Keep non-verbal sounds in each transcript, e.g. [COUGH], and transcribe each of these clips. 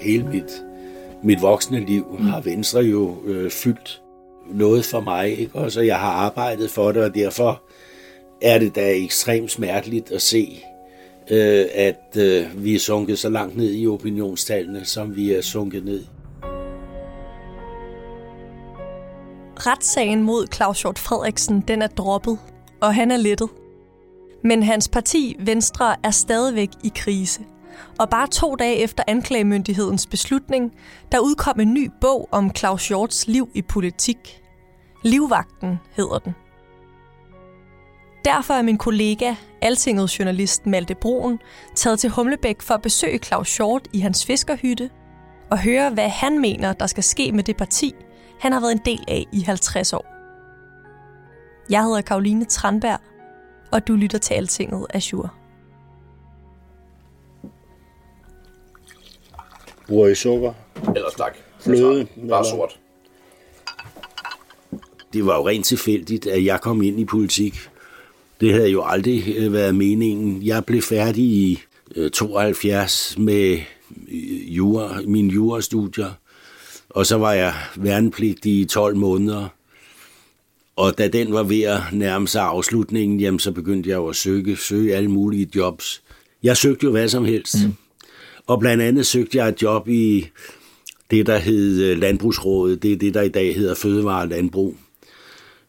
Hele mit, mit voksne liv har Venstre jo øh, fyldt noget for mig, ikke? Og så jeg har arbejdet for det, og derfor er det da ekstremt smerteligt at se, øh, at øh, vi er sunket så langt ned i opinionstallene, som vi er sunket ned. Retssagen mod Claus Hjort Frederiksen, den er droppet, og han er lettet. Men hans parti, Venstre, er stadigvæk i krise. Og bare to dage efter anklagemyndighedens beslutning, der udkom en ny bog om Claus Hjorts liv i politik. Livvagten hedder den. Derfor er min kollega, Altingets journalist Malte Broen, taget til Humlebæk for at besøge Claus Hjort i hans fiskerhytte og høre, hvad han mener, der skal ske med det parti, han har været en del af i 50 år. Jeg hedder Karoline Tranberg, og du lytter til Altinget Azure. Bruger I sukker? Ellers tak. Fløde? Bare sort. Det var jo rent tilfældigt, at jeg kom ind i politik. Det havde jo aldrig øh, været meningen. Jeg blev færdig i øh, 72 med øh, jura, mine jurastudier, og så var jeg værnepligtig i 12 måneder. Og da den var ved at nærme sig afslutningen, jamen, så begyndte jeg jo at søge, søge alle mulige jobs. Jeg søgte jo hvad som helst. Mm. Og blandt andet søgte jeg et job i det, der hed øh, Landbrugsrådet. Det er det, der i dag hedder Fødevare og Landbrug.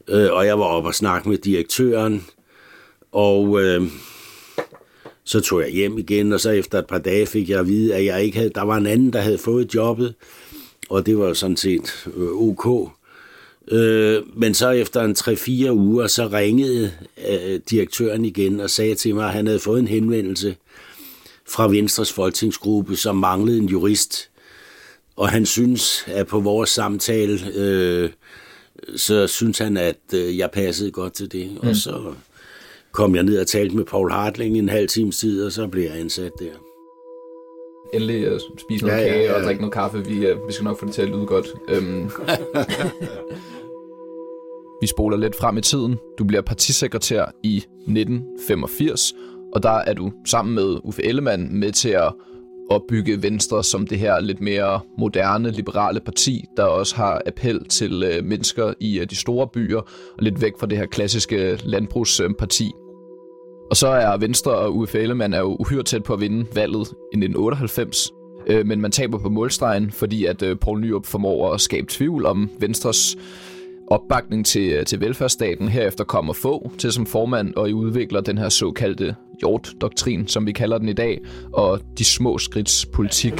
Øh, og jeg var oppe og snakke med direktøren, og øh, så tog jeg hjem igen, og så efter et par dage fik jeg at vide, at jeg ikke havde, der var en anden, der havde fået jobbet, og det var sådan set øh, ok. Øh, men så efter en 3-4 uger, så ringede øh, direktøren igen og sagde til mig, at han havde fået en henvendelse fra Venstres folketingsgruppe, som manglede en jurist. Og han synes, at på vores samtale, øh, så synes han, at øh, jeg passede godt til det. Mm. Og så kom jeg ned og talte med Paul Hartling en halv times tid, og så blev jeg ansat der. Endelig uh, spise noget Ja, ja, kage ja. og drikke noget kaffe. Vi, uh, vi skal nok få det til at lyde godt. Um, [LAUGHS] vi spoler lidt frem i tiden. Du bliver partisekretær i 1985, og der er du sammen med Uffe Ellemann med til at opbygge Venstre som det her lidt mere moderne, liberale parti, der også har appel til øh, mennesker i øh, de store byer, og lidt væk fra det her klassiske landbrugsparti. Og så er Venstre og Uffe Ellemann er jo uhyre tæt på at vinde valget i 1998, øh, men man taber på målstregen, fordi at øh, Poul Nyrup formår at skabe tvivl om Venstres opbakning til, øh, til velfærdsstaten. Herefter kommer få til som formand, og I udvikler den her såkaldte Hjort-doktrin, som vi kalder den i dag, og de små skridts politik.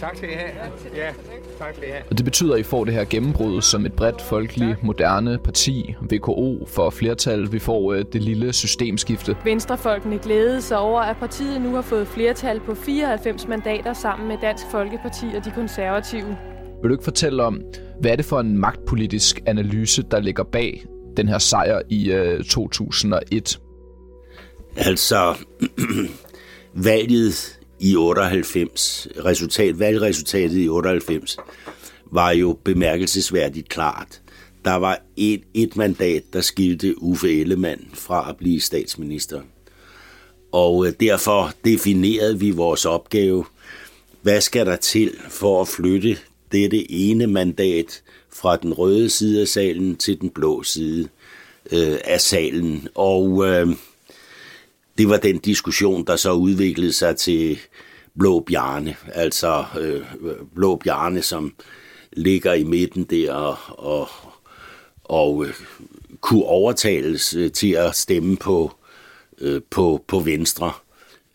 Tak skal I have. Ja, tak skal I have. Og det betyder, at I får det her gennembrud som et bredt, folkeligt, moderne parti, VKO for flertal. Vi får øh, det lille systemskifte. Venstrefolkene glædede sig over, at partiet nu har fået flertal på 94 mandater sammen med Dansk Folkeparti og de konservative. Vil du ikke fortælle om, hvad er det for en magtpolitisk analyse, der ligger bag den her sejr i øh, 2001? Altså, [CLEARS THROAT] valget i 98, resultat, valgresultatet i 98, var jo bemærkelsesværdigt klart. Der var et, et mandat, der skilte Uffe Ellemann fra at blive statsminister. Og øh, derfor definerede vi vores opgave. Hvad skal der til for at flytte dette ene mandat fra den røde side af salen til den blå side øh, af salen? Og øh, det var den diskussion, der så udviklede sig til Blå Bjarne, altså øh, Blå Bjarne, som ligger i midten der og, og, og øh, kunne overtales øh, til at stemme på, øh, på, på Venstre.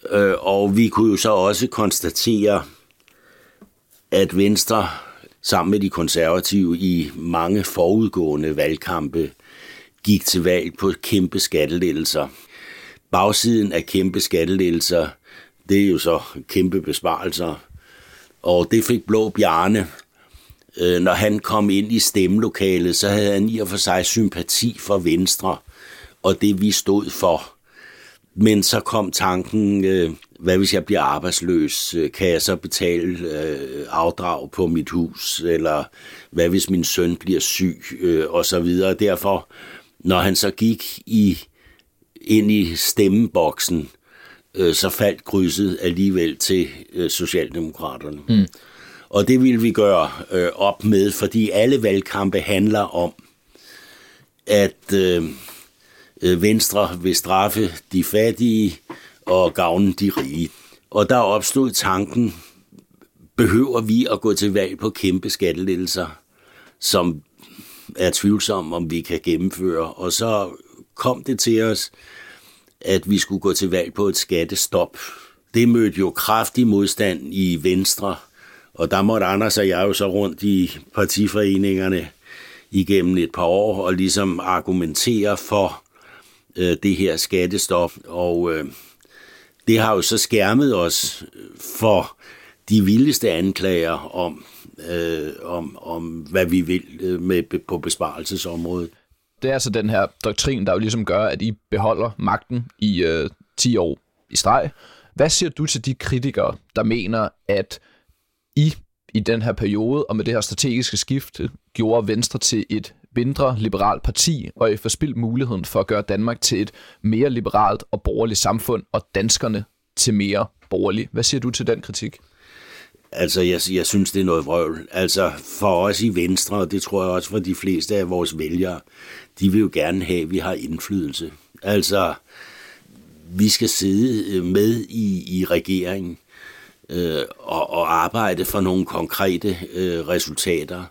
Øh, og vi kunne jo så også konstatere, at Venstre sammen med de konservative i mange forudgående valgkampe gik til valg på kæmpe skattelettelser. Bagsiden af kæmpe skattelettelser, det er jo så kæmpe besparelser. Og det fik Blå Bjarne. Øh, når han kom ind i stemmelokalet, så havde han i og for sig sympati for Venstre og det vi stod for. Men så kom tanken, øh, hvad hvis jeg bliver arbejdsløs? Øh, kan jeg så betale øh, afdrag på mit hus? Eller hvad hvis min søn bliver syg? Øh, og så videre. Derfor, når han så gik i, ind i stemmeboksen, øh, så faldt krydset alligevel til øh, Socialdemokraterne. Mm. Og det vil vi gøre øh, op med, fordi alle valgkampe handler om, at øh, øh Øh, Venstre vil straffe de fattige, og gavne de rige. Og der opstod tanken, behøver vi at gå til valg på kæmpe skattelettelser, som er tvivlsomme, om vi kan gennemføre. Og så kom det til os, at vi skulle gå til valg på et skattestop. Det mødte jo kraftig modstand i Venstre, og der måtte Anders og jeg jo så rundt i partiforeningerne igennem et par år og ligesom argumentere for øh, det her skattestop. Og øh, det har jo så skærmet os for de vildeste anklager om, øh, om, om hvad vi vil øh, med på besparelsesområdet. Det er altså den her doktrin, der jo ligesom gør, at I beholder magten i øh, 10 år i streg. Hvad siger du til de kritikere, der mener, at I i den her periode og med det her strategiske skifte gjorde Venstre til et mindre liberalt parti, og I forspildt muligheden for at gøre Danmark til et mere liberalt og borgerligt samfund, og danskerne til mere borgerligt. Hvad siger du til den kritik? Altså, jeg, jeg synes, det er noget vrøvl. Altså, for os i Venstre, og det tror jeg også for de fleste af vores vælgere, de vil jo gerne have, at vi har indflydelse. Altså, vi skal sidde øh, med i, i regeringen øh, og, og arbejde for nogle konkrete øh, resultater.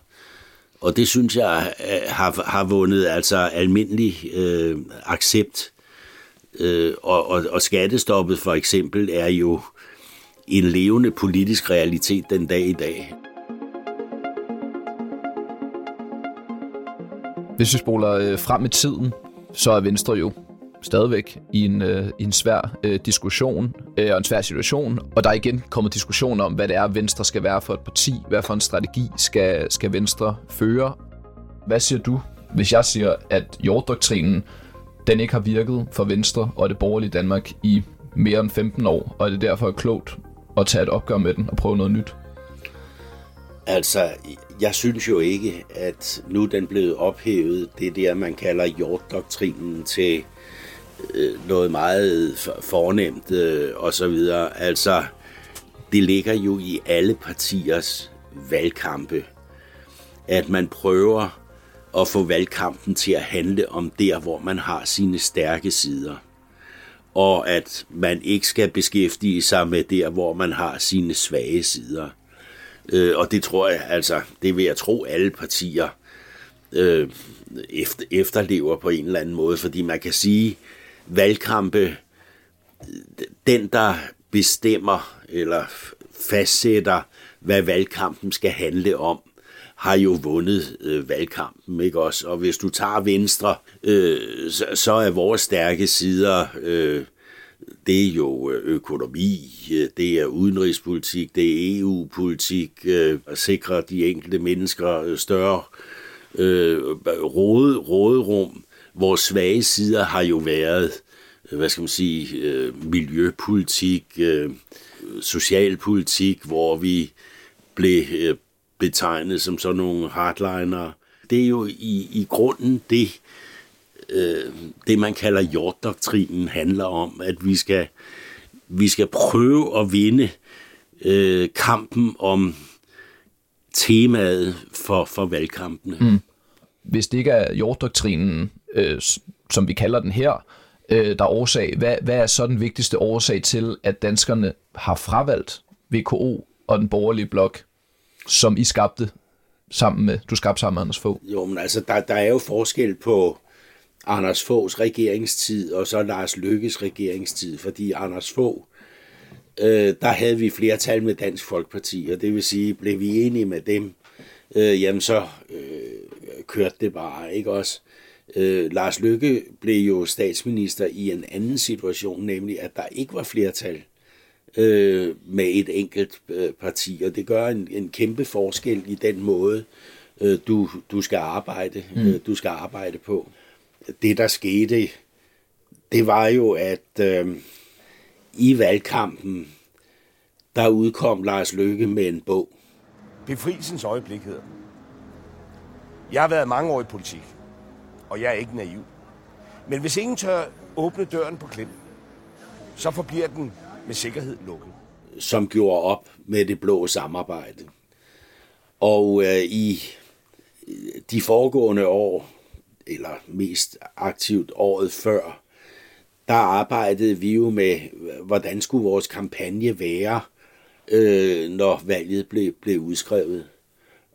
Og det synes jeg øh, har, har vundet altså almindelig øh, accept. Øh, og, og, og skattestoppet for eksempel er jo en levende politisk realitet den dag i dag. Hvis vi spoler øh, frem i tiden, så er Venstre jo stadigvæk i en, øh, i en svær øh, diskussion øh, og en svær situation. Og der er igen kommet diskussion om, hvad det er, Venstre skal være for et parti. Hvad for en strategi skal, skal Venstre føre? Hvad siger du, hvis jeg siger, at jorddoktrinen den ikke har virket for Venstre og det borgerlige Danmark i mere end 15 år, og det derfor er klogt at tage et opgør med den og prøve noget nyt? Altså, jeg synes jo ikke, at nu den blevet ophævet, det der, man kalder jorddoktrinen til Øh, noget meget fornemt øh, og så videre. Altså, det ligger jo i alle partiers valgkampe, at man prøver at få valgkampen til at handle om der, hvor man har sine stærke sider. Og at man ikke skal beskæftige sig med der, hvor man har sine svage sider. Øh, og det tror jeg, altså, det vil jeg tro, alle partier øh, efter, efterlever på en eller anden måde, fordi man kan sige, valgkampe, den der bestemmer eller fastsætter, hvad valgkampen skal handle om, har jo vundet øh, valgkampen, ikke også? Og hvis du tager Venstre, øh, så, så er vores stærke sider, øh, det er jo øh, økonomi, øh, det er udenrigspolitik, det er EU-politik, øh, at sikre de enkelte mennesker øh, større øh, råd, råderum. Vores svage sider har jo været, øh, hvad skal man sige, øh, miljøpolitik, øh, socialpolitik, hvor vi blev øh, betegnet som sådan nogle hardliner. Det er jo i, i grunden det, øh, det man kalder jorddoktrinen handler om, at vi skal, vi skal prøve at vinde øh, kampen om temaet for, for valgkampene. Mm. Hvis det ikke er jorddoktrinen, øh, som vi kalder den her, øh, der er årsag, hvad, hvad er så den vigtigste årsag til, at danskerne har fravalgt VKO og den borgerlige blok som I skabte sammen med, du skabte sammen med Anders Fogh? Jo, men altså, der, der er jo forskel på Anders Foghs regeringstid og så Lars Lykkes regeringstid, fordi Anders Fogh, øh, der havde vi flertal med Dansk Folkeparti, og det vil sige, blev vi enige med dem, øh, jamen så øh, kørte det bare, ikke også? Øh, Lars Lykke blev jo statsminister i en anden situation, nemlig at der ikke var flertal øh, med et enkelt øh, parti, og det gør en, en kæmpe forskel i den måde, øh, du, du skal arbejde, mm. øh, du skal arbejde på. Det der skete, det var jo, at øh, i valgkampen, der udkom Lars Løkke med en bog. Befrielsens øjeblik hedder Jeg har været mange år i politik, og jeg er ikke naiv. Men hvis ingen tør åbne døren på klem, så forbliver den med sikkerhed lukket. Som gjorde op med det blå samarbejde. Og øh, i øh, de foregående år, eller mest aktivt året før, der arbejdede vi jo med, hvordan skulle vores kampagne være, øh, når valget blev, blev udskrevet.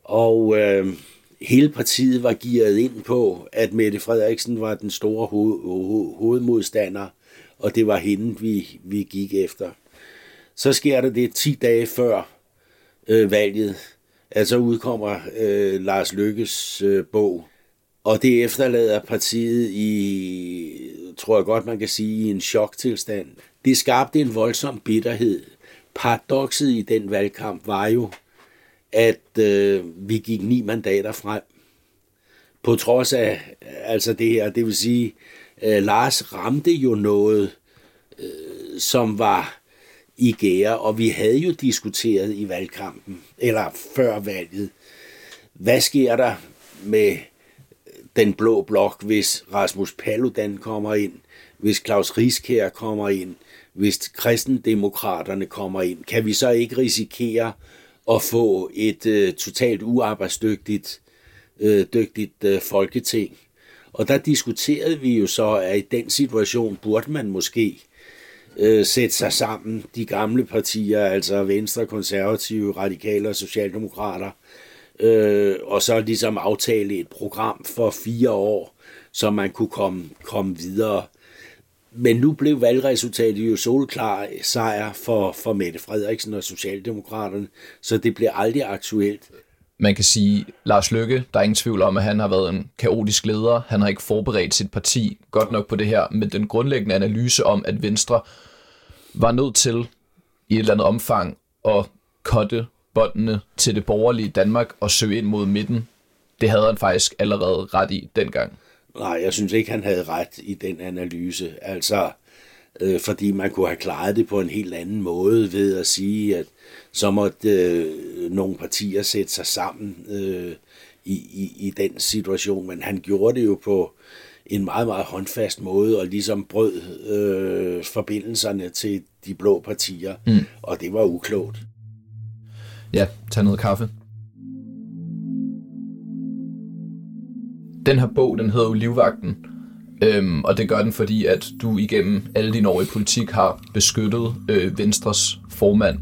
Og øh, hele partiet var gearet ind på, at Mette Frederiksen var den store ho- ho- hovedmodstander, og det var hende, vi, vi gik efter. Så sker der det 10 dage før øh, valget, at så udkommer øh, Lars Lykkes øh, bog, og det efterlader partiet i, tror jeg godt man kan sige, i en choktilstand. Det skabte en voldsom bitterhed. Paradoxet i den valgkamp var jo, at øh, vi gik ni mandater frem. På trods af altså det her, det vil sige, øh, Lars ramte jo noget, øh, som var i gære, og vi havde jo diskuteret i valgkampen, eller før valget, hvad sker der med øh, den blå blok, hvis Rasmus Paludan kommer ind, hvis Claus Riskær kommer ind, hvis kristendemokraterne kommer ind, kan vi så ikke risikere at få et øh, totalt uarbejdsdygtigt øh, dygtigt øh, folketing? Og der diskuterede vi jo så, at i den situation burde man måske øh, sætte sig sammen, de gamle partier, altså Venstre, Konservative, Radikale og Socialdemokrater, øh, og så ligesom aftale et program for fire år, så man kunne komme, komme videre. Men nu blev valgresultatet jo solklar sejr for, for Mette Frederiksen og Socialdemokraterne, så det blev aldrig aktuelt. Man kan sige, Lars Løkke, der er ingen tvivl om, at han har været en kaotisk leder. Han har ikke forberedt sit parti godt nok på det her, med den grundlæggende analyse om, at Venstre var nødt til i et eller andet omfang at kotte båndene til det borgerlige Danmark og søge ind mod midten. Det havde han faktisk allerede ret i dengang. Nej, jeg synes ikke, han havde ret i den analyse. Altså, øh, fordi man kunne have klaret det på en helt anden måde ved at sige, at så måtte øh, nogle partier sætte sig sammen øh, i, i, i den situation. Men han gjorde det jo på en meget, meget håndfast måde og ligesom brød øh, forbindelserne til de blå partier, mm. og det var uklogt. Ja, tag noget kaffe. Den her bog, den hedder jo Livvagten, øhm, og det gør den, fordi at du igennem alle dine år i politik har beskyttet øh, Venstres formand.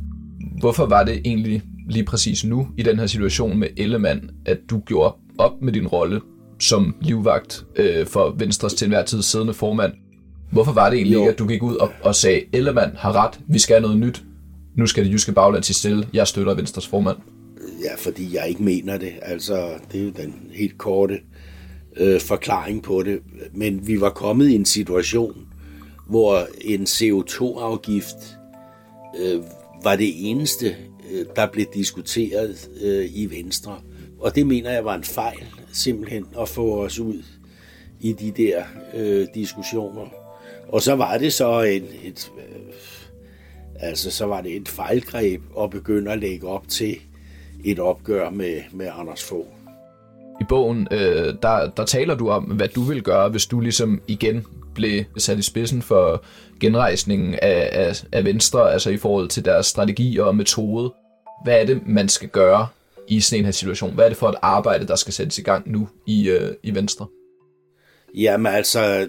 Hvorfor var det egentlig lige præcis nu, i den her situation med Ellemann, at du gjorde op med din rolle som livvagt øh, for Venstres til enhver tid siddende formand? Hvorfor var det egentlig jo. ikke, at du gik ud og, og sagde, Ellemann har ret, vi skal have noget nyt, nu skal det jyske bagland til stille, jeg støtter Venstres formand? Ja, fordi jeg ikke mener det. Altså, det er jo den helt korte øh, forklaring på det. Men vi var kommet i en situation, hvor en CO2-afgift øh, var det eneste, øh, der blev diskuteret øh, i Venstre. Og det mener jeg var en fejl, simpelthen, at få os ud i de der øh, diskussioner. Og så var det så en, et, øh, altså så var det et fejlgreb at begynde at lægge op til et opgør med, med Anders Fogh. I bogen, øh, der, der taler du om, hvad du vil gøre, hvis du ligesom igen blev sat i spidsen for genrejsningen af, af, af Venstre, altså i forhold til deres strategi og metode. Hvad er det, man skal gøre i sådan en her situation? Hvad er det for et arbejde, der skal sættes i gang nu i, øh, i Venstre? Jamen altså,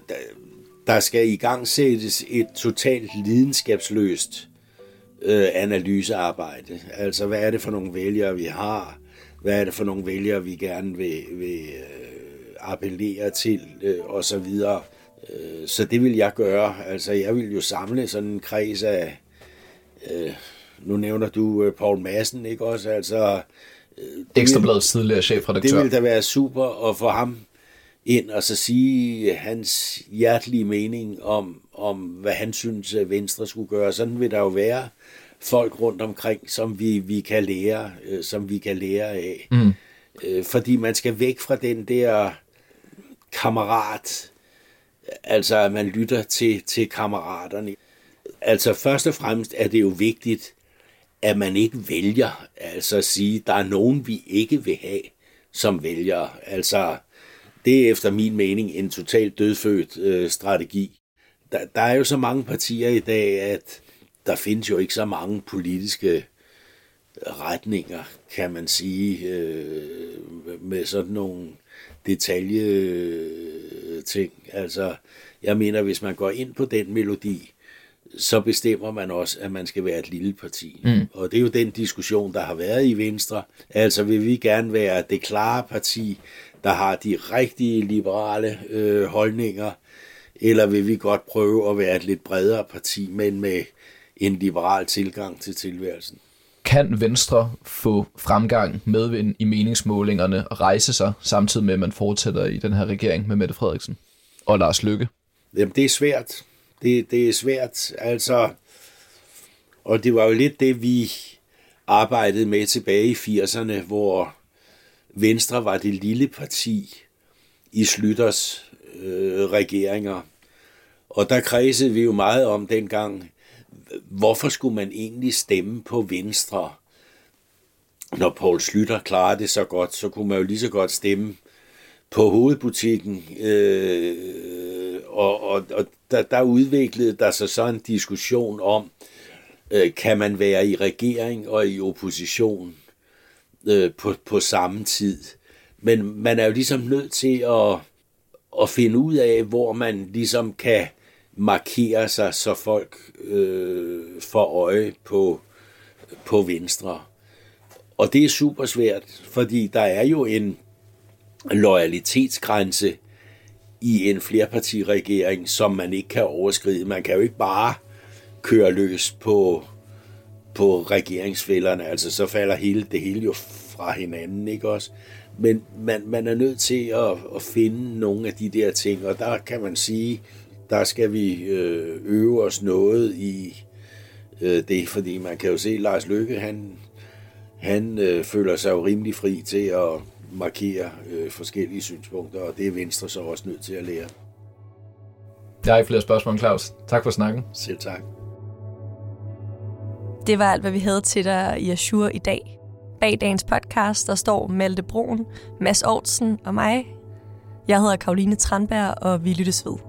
der skal i gang sættes et totalt lidenskabsløst øh, analysearbejde. Altså, hvad er det for nogle vælgere, vi har? Hvad er det for nogle vælgere, vi gerne vil, vil øh, appellere til? Øh, og så videre. Øh, så det vil jeg gøre. Altså, jeg vil jo samle sådan en kreds af... Øh, nu nævner du øh, Paul Madsen, ikke også? Altså, øh, Ekstrabladets tidligere chefredaktør. Det vil da være super at få ham ind og så sige hans hjertelige mening om, om hvad han synes, at Venstre skulle gøre. Sådan vil der jo være folk rundt omkring, som vi, vi kan lære, øh, som vi kan lære af. Mm. Øh, fordi man skal væk fra den der kammerat, altså at man lytter til, til kammeraterne. Altså først og fremmest er det jo vigtigt, at man ikke vælger, altså at sige, der er nogen, vi ikke vil have som vælger. Altså, det er efter min mening en totalt dødfødt øh, strategi. Der, der er jo så mange partier i dag, at der findes jo ikke så mange politiske retninger, kan man sige, øh, med sådan nogle detalje ting. Altså, jeg mener, hvis man går ind på den melodi, så bestemmer man også, at man skal være et lille parti. Mm. Og det er jo den diskussion, der har været i Venstre. Altså vil vi gerne være det klare parti, der har de rigtige liberale øh, holdninger, eller vil vi godt prøve at være et lidt bredere parti, men med en liberal tilgang til tilværelsen? Kan Venstre få fremgang med i meningsmålingerne og rejse sig, samtidig med, at man fortsætter i den her regering med Mette Frederiksen og Lars Løkke? Jamen, det er svært. Det, det er svært, altså... Og det var jo lidt det, vi arbejdede med tilbage i 80'erne, hvor Venstre var det lille parti i Slytters øh, regeringer. Og der kredsede vi jo meget om dengang, hvorfor skulle man egentlig stemme på Venstre? Når Paul Slytter klarede det så godt, så kunne man jo lige så godt stemme på hovedbutikken. Øh, og og, og der, der udviklede der sig så en diskussion om, øh, kan man være i regering og i opposition øh, på, på samme tid. Men man er jo ligesom nødt til at, at finde ud af, hvor man ligesom kan markerer sig, så folk øh, får øje på, på Venstre. Og det er super svært, fordi der er jo en loyalitetsgrænse i en flerpartiregering, som man ikke kan overskride. Man kan jo ikke bare køre løs på, på regeringsfælderne, altså så falder hele, det hele jo fra hinanden, ikke også? Men man, man er nødt til at, at finde nogle af de der ting, og der kan man sige, der skal vi øh, øve os noget i øh, det, fordi man kan jo se, at Lars Løkke, han, han øh, føler sig jo rimelig fri til at markere øh, forskellige synspunkter, og det er Venstre så også nødt til at lære. Jeg har ikke flere spørgsmål, Claus. Tak for snakken. Selv tak. Det var alt, hvad vi havde til dig i Azure i dag. Bag dagens podcast, der står Malte Broen, Mads Aarhusen og mig. Jeg hedder Karoline Tranberg, og vi lyttes ved.